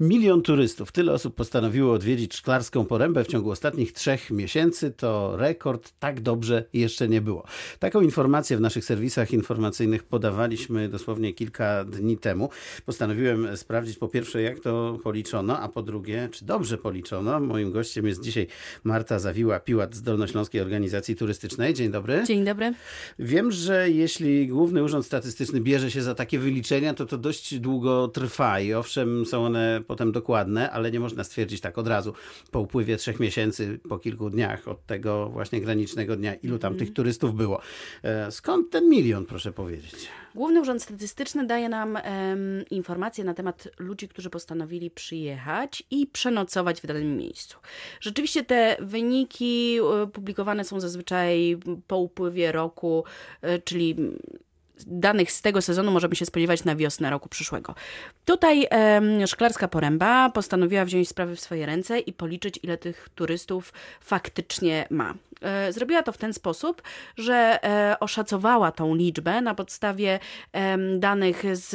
Milion turystów. Tyle osób postanowiło odwiedzić Szklarską Porębę w ciągu ostatnich trzech miesięcy. To rekord. Tak dobrze jeszcze nie było. Taką informację w naszych serwisach informacyjnych podawaliśmy dosłownie kilka dni temu. Postanowiłem sprawdzić po pierwsze, jak to policzono, a po drugie, czy dobrze policzono. Moim gościem jest dzisiaj Marta Zawiła-Piłat z Dolnośląskiej Organizacji Turystycznej. Dzień dobry. Dzień dobry. Wiem, że jeśli Główny Urząd Statystyczny bierze się za takie wyliczenia, to to dość długo trwa i owszem, są one potem dokładne, ale nie można stwierdzić tak od razu po upływie trzech miesięcy, po kilku dniach od tego właśnie granicznego dnia, ilu tam tych turystów było. E, skąd ten milion, proszę powiedzieć? Główny Urząd Statystyczny daje nam um, informacje na temat ludzi, którzy postanowili przyjechać i przenocować w danym miejscu. Rzeczywiście te wyniki e, publikowane są zazwyczaj po upływie roku, e, czyli danych z tego sezonu możemy się spodziewać na wiosnę roku przyszłego. Tutaj e, Szklarska Poręba postanowiła wziąć sprawy w swoje ręce i policzyć, ile tych turystów faktycznie ma. E, zrobiła to w ten sposób, że e, oszacowała tą liczbę na podstawie danych z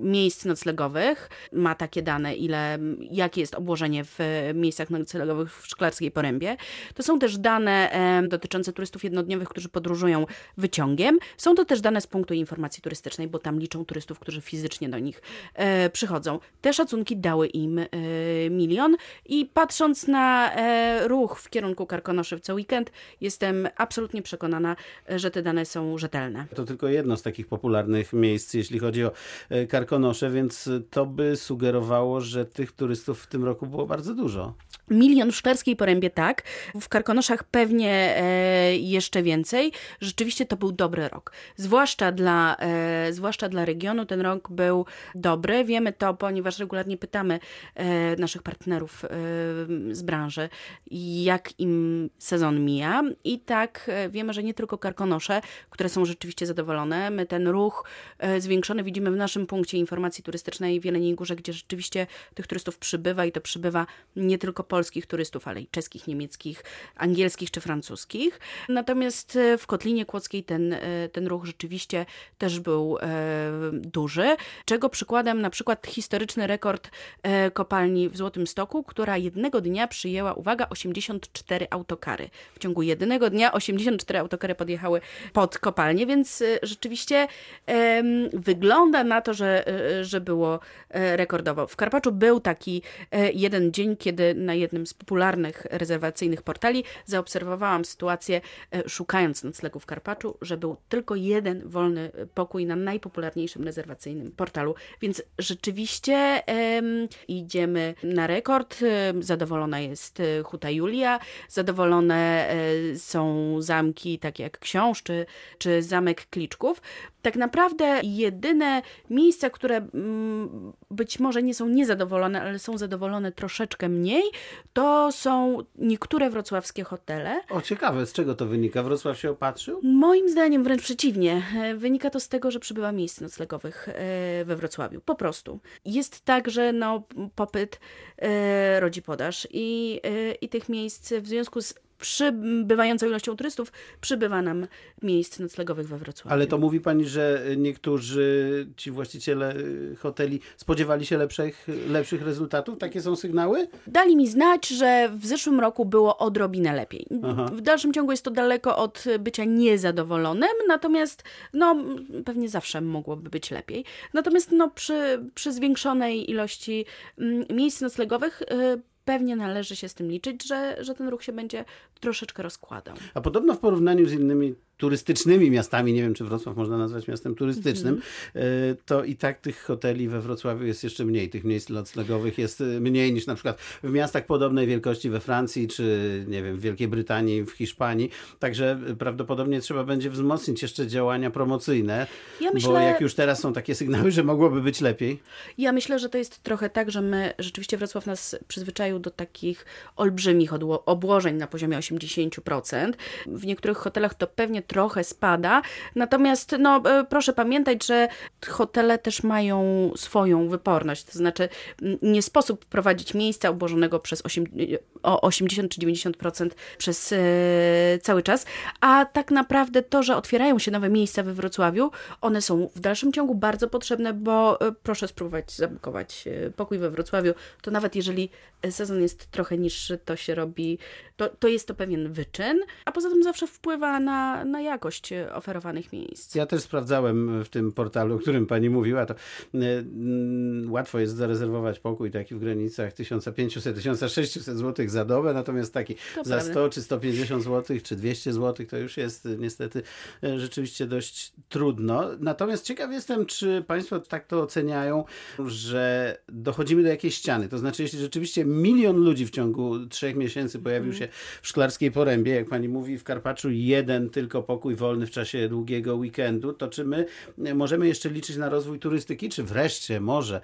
miejsc noclegowych. Ma takie dane, ile, jakie jest obłożenie w miejscach noclegowych w Szklarskiej Porębie. To są też dane dotyczące turystów jednodniowych, którzy podróżują wyciągiem. Są to też dane z punktu informacji turystycznej, bo tam liczą turystów, którzy fizycznie do nich e, przychodzą. Te szacunki dały im milion i patrząc na ruch w kierunku Karkonoszy w co weekend, jestem absolutnie przekonana, że te dane są rzetelne. To tylko jedno z takich popularnych miejsc, jeśli chodzi o e, Karkonosze, więc to by sugerowało, że tych turystów w tym roku było bardzo dużo. Milion w Szklarskiej Porębie tak, w Karkonoszach pewnie e, jeszcze więcej. Rzeczywiście to był dobry rok. Zwłaszcza dla, e, zwłaszcza dla regionu ten rok był dobry. Wiemy to, ponieważ regularnie pytamy e, naszych partnerów e, z branży, jak im sezon mija. I tak wiemy, że nie tylko Karkonosze, które są rzeczywiście zadowolone. My ten ruch zwiększony widzimy w naszym punkcie informacji turystycznej w Jeleniej Górze, gdzie rzeczywiście tych turystów przybywa i to przybywa nie tylko po polskich turystów, ale i czeskich, niemieckich, angielskich czy francuskich. Natomiast w Kotlinie Kłodzkiej ten, ten ruch rzeczywiście też był e, duży, czego przykładem na przykład historyczny rekord kopalni w Złotym Stoku, która jednego dnia przyjęła, uwaga, 84 autokary. W ciągu jednego dnia 84 autokary podjechały pod kopalnię, więc rzeczywiście wygląda na to, że, że było rekordowo. W Karpaczu był taki jeden dzień, kiedy na jednym z popularnych rezerwacyjnych portali, zaobserwowałam sytuację, e, szukając noclegu w Karpaczu, że był tylko jeden wolny pokój na najpopularniejszym rezerwacyjnym portalu. Więc rzeczywiście um, idziemy na rekord. Zadowolona jest e, Huta Julia, zadowolone e, są zamki takie jak Książ czy, czy Zamek Kliczków tak naprawdę jedyne miejsca, które być może nie są niezadowolone, ale są zadowolone troszeczkę mniej, to są niektóre wrocławskie hotele. O, ciekawe, z czego to wynika? Wrocław się opatrzył? Moim zdaniem wręcz przeciwnie. E, wynika to z tego, że przybywa miejsc noclegowych e, we Wrocławiu. Po prostu. Jest tak, że no, popyt e, rodzi podaż i, i tych miejsc w związku z przybywającą ilością turystów przybywa nam miejsc noclegowych we Wrocławiu. Ale to mówi pani, że niektórzy ci właściciele hoteli spodziewali się lepszych, lepszych rezultatów? Takie są sygnały? Dali mi znać, że w zeszłym roku było odrobinę lepiej. Aha. W dalszym ciągu jest to daleko od bycia niezadowolonym, natomiast no, pewnie zawsze mogłoby być lepiej. Natomiast no, przy, przy zwiększonej ilości mm, miejsc noclegowych y, pewnie należy się z tym liczyć, że, że ten ruch się będzie troszeczkę rozkładał. A podobno w porównaniu z innymi turystycznymi miastami, nie wiem czy Wrocław można nazwać miastem turystycznym, mm. to i tak tych hoteli we Wrocławiu jest jeszcze mniej, tych miejsc noclegowych jest e, mniej niż na przykład w miastach podobnej wielkości we Francji, czy nie wiem, w Wielkiej Brytanii, w Hiszpanii. Także prawdopodobnie trzeba będzie wzmocnić jeszcze działania promocyjne, ja myślę, bo jak już teraz są takie sygnały, że mogłoby być lepiej. Ja myślę, że to jest trochę tak, że my rzeczywiście Wrocław nas przyzwyczaił do takich olbrzymich obłożeń na poziomie 80%. W niektórych hotelach to pewnie trochę spada. Natomiast no, e, proszę pamiętać, że hotele też mają swoją wyporność. To znaczy nie sposób prowadzić miejsca obłożonego przez 8, o 80 czy 90% przez e, cały czas, a tak naprawdę to, że otwierają się nowe miejsca we Wrocławiu, one są w dalszym ciągu bardzo potrzebne, bo e, proszę spróbować zabukować pokój we Wrocławiu, to nawet jeżeli sezon jest trochę niższy, to się robi, to, to jest to pewien wyczyn, a poza tym zawsze wpływa na, na jakość oferowanych miejsc. Ja też sprawdzałem w tym portalu, o którym pani mówiła, to y, łatwo jest zarezerwować pokój taki w granicach 1500-1600 zł za dobę, natomiast taki to za prawda. 100 czy 150 zł czy 200 zł to już jest niestety e, rzeczywiście dość trudno. Natomiast ciekaw jestem, czy państwo tak to oceniają, że dochodzimy do jakiejś ściany. To znaczy, jeśli rzeczywiście milion ludzi w ciągu trzech miesięcy pojawił mm. się w Szklarskiej Porębie, jak pani mówi, w Karpaczu jeden tylko pokój wolny w czasie długiego weekendu, to czy my możemy jeszcze liczyć na rozwój turystyki, czy wreszcie może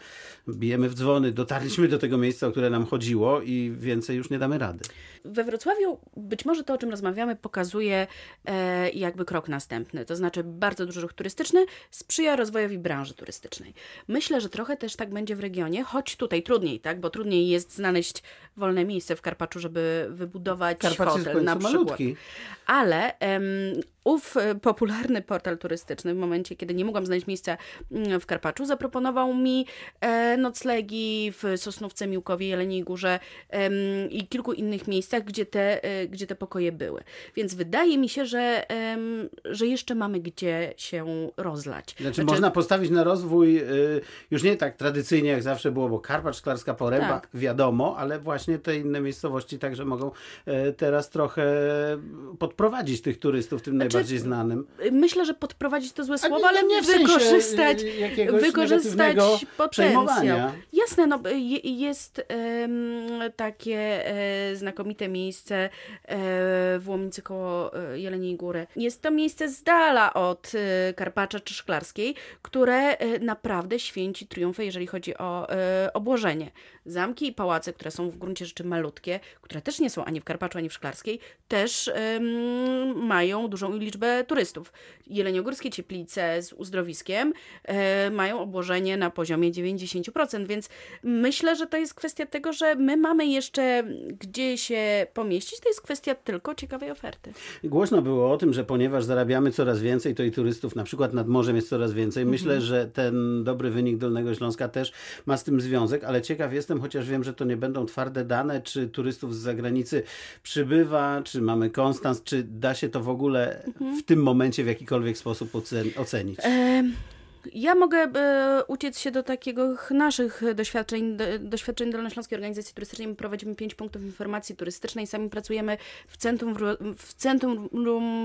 bijemy w dzwony, dotarliśmy do tego miejsca, o które nam chodziło i więcej już nie damy rady? We Wrocławiu być może to, o czym rozmawiamy, pokazuje e, jakby krok następny. To znaczy bardzo duży ruch turystyczny sprzyja rozwojowi branży turystycznej. Myślę, że trochę też tak będzie w regionie, choć tutaj trudniej, tak? Bo trudniej jest znaleźć wolne miejsce w Karpaczu, żeby wybudować Karpacz hotel na przykład. Malutki. Ale em, ów e, popularny portal turystyczny w momencie, kiedy nie mogłam znaleźć miejsca mm, w Karpaczu, zaproponował mi e, noclegi w Sosnówce, Miłkowie, Jeleniej Górze i kilku innych miejscach, gdzie te, e, gdzie te pokoje były. Więc wydaje mi się, że, że jeszcze mamy gdzie się rozlać. Znaczy, znaczy można postawić na rozwój już nie tak tradycyjnie jak zawsze było, bo Karpacz, Szklarska Poręba, tak. wiadomo, ale właśnie te inne miejscowości także mogą teraz trochę podprowadzić tych turystów tym najbardziej bardziej znanym. Myślę, że podprowadzić to złe słowo, ale nie wykorzystać, wykorzystać potencjał. Jasne, no, jest takie e, znakomite miejsce e, w Łomicy koło e, Jeleniej Góry. Jest to miejsce z dala od Karpacza czy Szklarskiej, które naprawdę święci triumfy, jeżeli chodzi o obłożenie. Zamki i pałace, które są w gruncie rzeczy malutkie, które też nie są ani w Karpaczu, ani w Szklarskiej, też mają dużą liczbę turystów. Jeleniogórskie Cieplice z uzdrowiskiem e, mają obłożenie na poziomie 90%, więc myślę, że to jest kwestia tego, że my mamy jeszcze gdzie się pomieścić, to jest kwestia tylko ciekawej oferty. Głośno było o tym, że ponieważ zarabiamy coraz więcej, to i turystów na przykład nad morzem jest coraz więcej. Myślę, mhm. że ten dobry wynik Dolnego Śląska też ma z tym związek, ale ciekaw jestem, chociaż wiem, że to nie będą twarde dane, czy turystów z zagranicy przybywa, czy mamy konstans, czy da się to w ogóle w tym momencie w jakikolwiek sposób ocenić? Ja mogę e, uciec się do takiego naszych doświadczeń, do, doświadczeń Dolnośląskiej Organizacji Turystycznej. My prowadzimy pięć punktów informacji turystycznej. Sami pracujemy w centrum, w centrum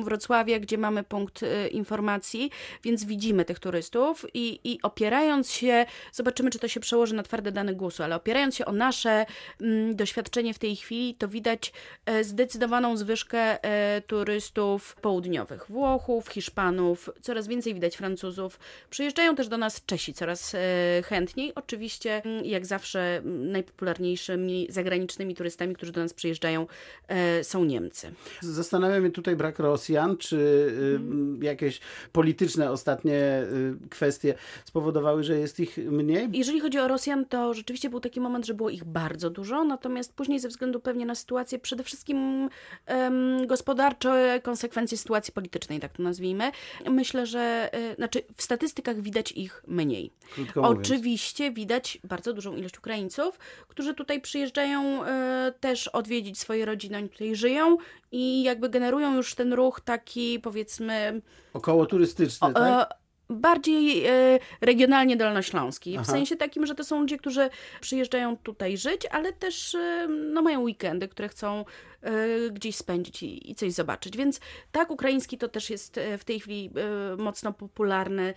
Wrocławia, gdzie mamy punkt e, informacji, więc widzimy tych turystów i, i opierając się, zobaczymy, czy to się przełoży na twarde dane GUS-u, ale opierając się o nasze mm, doświadczenie w tej chwili, to widać e, zdecydowaną zwyżkę e, turystów południowych. Włochów, Hiszpanów, coraz więcej widać Francuzów. Przyjeżdżają też do nas Czesi coraz e, chętniej. Oczywiście, mm, jak zawsze, mm, najpopularniejszymi zagranicznymi turystami, którzy do nas przyjeżdżają, e, są Niemcy. Zastanawiam się tutaj brak Rosjan, czy hmm. jakieś polityczne ostatnie y, kwestie spowodowały, że jest ich mniej? Jeżeli chodzi o Rosjan, to rzeczywiście był taki moment, że było ich bardzo dużo, natomiast później ze względu pewnie na sytuację, przede wszystkim um, gospodarcze konsekwencje sytuacji politycznej, tak to nazwijmy, myślę, że, y, znaczy w statystykach widać ich mniej. Oczywiście widać bardzo dużą ilość Ukraińców, którzy tutaj przyjeżdżają e, też odwiedzić swoje rodziny, oni tutaj żyją i jakby generują już ten ruch taki powiedzmy... Około turystyczny, o, tak? Bardziej e, regionalnie dolnośląski. Aha. W sensie takim, że to są ludzie, którzy przyjeżdżają tutaj żyć, ale też e, no, mają weekendy, które chcą E, gdzieś spędzić i, i coś zobaczyć. Więc tak, ukraiński to też jest w tej chwili mocno popularny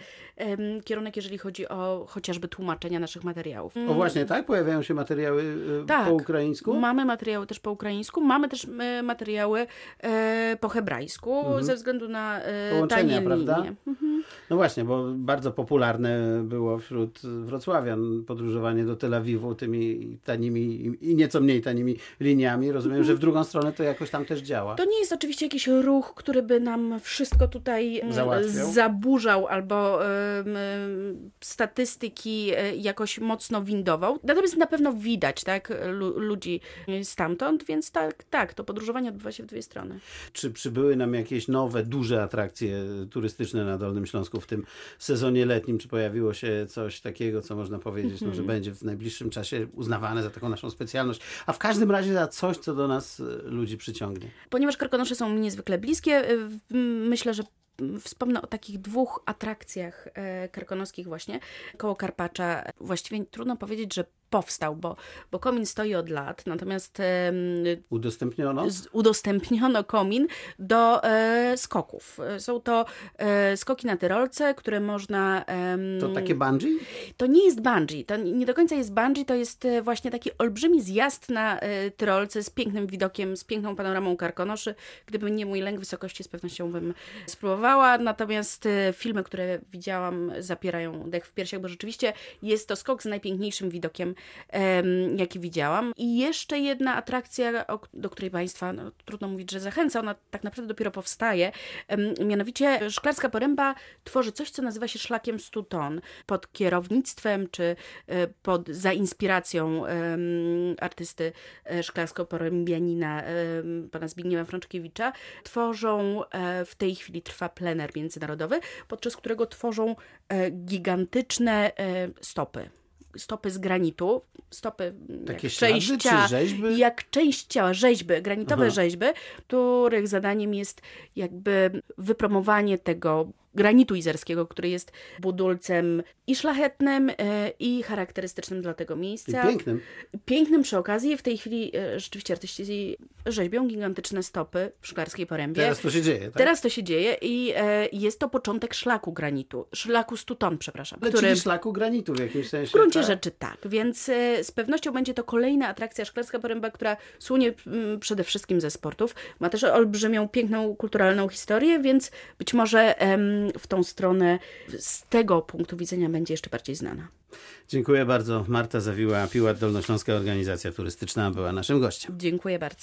kierunek, jeżeli chodzi o chociażby tłumaczenia naszych materiałów. O właśnie, tak? Pojawiają się materiały tak, po ukraińsku? mamy materiały też po ukraińsku, mamy też materiały po hebrajsku, mhm. ze względu na Połączenia, prawda? Mhm. No właśnie, właśnie, bo bardzo popularne było wśród wrocławian podróżowanie do Tel Awiwu tymi tanimi i nieco mniej tanimi liniami. Rozumiem, że w drugą stronę to jakoś tam też działa. To nie jest oczywiście jakiś ruch, który by nam wszystko tutaj mm, Załatwiał? zaburzał albo statystyki e, jakoś mocno windował. Natomiast na pewno widać tak, lu- ludzi stamtąd, więc tak, tak, to podróżowanie odbywa się w dwie strony. Czy przybyły nam jakieś nowe, duże atrakcje turystyczne na Dolnym Śląsku w tym sezonie letnim? Czy pojawiło się coś takiego, co można powiedzieć, no, że będzie w najbliższym czasie uznawane za taką naszą specjalność? A w każdym razie za coś, co do nas e, ludzi przyciągnie. Ponieważ Karkonosze są mi niezwykle bliskie, w- myślę, że wspomnę o takich dwóch atrakcjach e, karkonoskich właśnie. Koło Karpacza właściwie trudno powiedzieć, że powstał, bo, bo komin stoi od lat, natomiast Udostępniono? z- udostępniono komin do e, skoków. E, Są to e, skoki na tyrolce, które można... em, To takie bungee? to nie jest bungee, to nie do końca jest bungee, to jest e, właśnie taki olbrzymi zjazd na e, Tyrolce z pięknym widokiem, z piękną panoramą Karkonoszy. Gdyby nie mój lęk wysokości, z pewnością bym spróbowała, natomiast e, filmy, które widziałam zapierają dech w piersiach, bo rzeczywiście jest to skok z najpiękniejszym widokiem, em, jaki widziałam. I jeszcze jedna atrakcja, do której Państwa, no, trudno mówić, że zachęca, ona tak naprawdę dopiero powstaje, mianowicie Szklarska Poręba tworzy coś, co nazywa się Szlakiem 100 ton. Pod kierownictwem czy e, pod, za inspiracją artysty e, szklarsko-porębianina pana Zbigniewa Frączkiewicza tworzą, e, w tej chwili trwa plener międzynarodowy, podczas którego tworzą gigantyczne stopy. Stopy z granitu, stopy mm, Takie jak ślady ciała, rzeźby? jak część ciała, rzeźby, granitowe Aha. rzeźby, których zadaniem jest jakby wypromowanie tego granitu izerskiego, który jest budulcem i szlachetnym, e, i charakterystycznym dla tego I miejsca. pięknym. Pięknym przy okazji. W tej chwili e, rzeczywiście artyści rzeźbią gigantyczne stopy w szklarskiej porębie. Teraz to się dzieje, tak? Teraz to się dzieje i e, jest to początek szlaku granitu. Szlaku 100 ton, przepraszam. Ale który... czyli szlaku granitu w jakimś sensie. W gruncie tak? rzeczy tak, więc z pewnością będzie to kolejna atrakcja Szklarska Poręba, która słynie mm, przede wszystkim ze sportów. Ma też olbrzymią, piękną, kulturalną historię, więc być może em, w tą stronę z tego punktu widzenia będzie jeszcze bardziej znana. Dziękuję bardzo. Marta Zawiła, Piłat Dolnośląska Organizacja Turystyczna była naszym gościem. Dziękuję bardzo.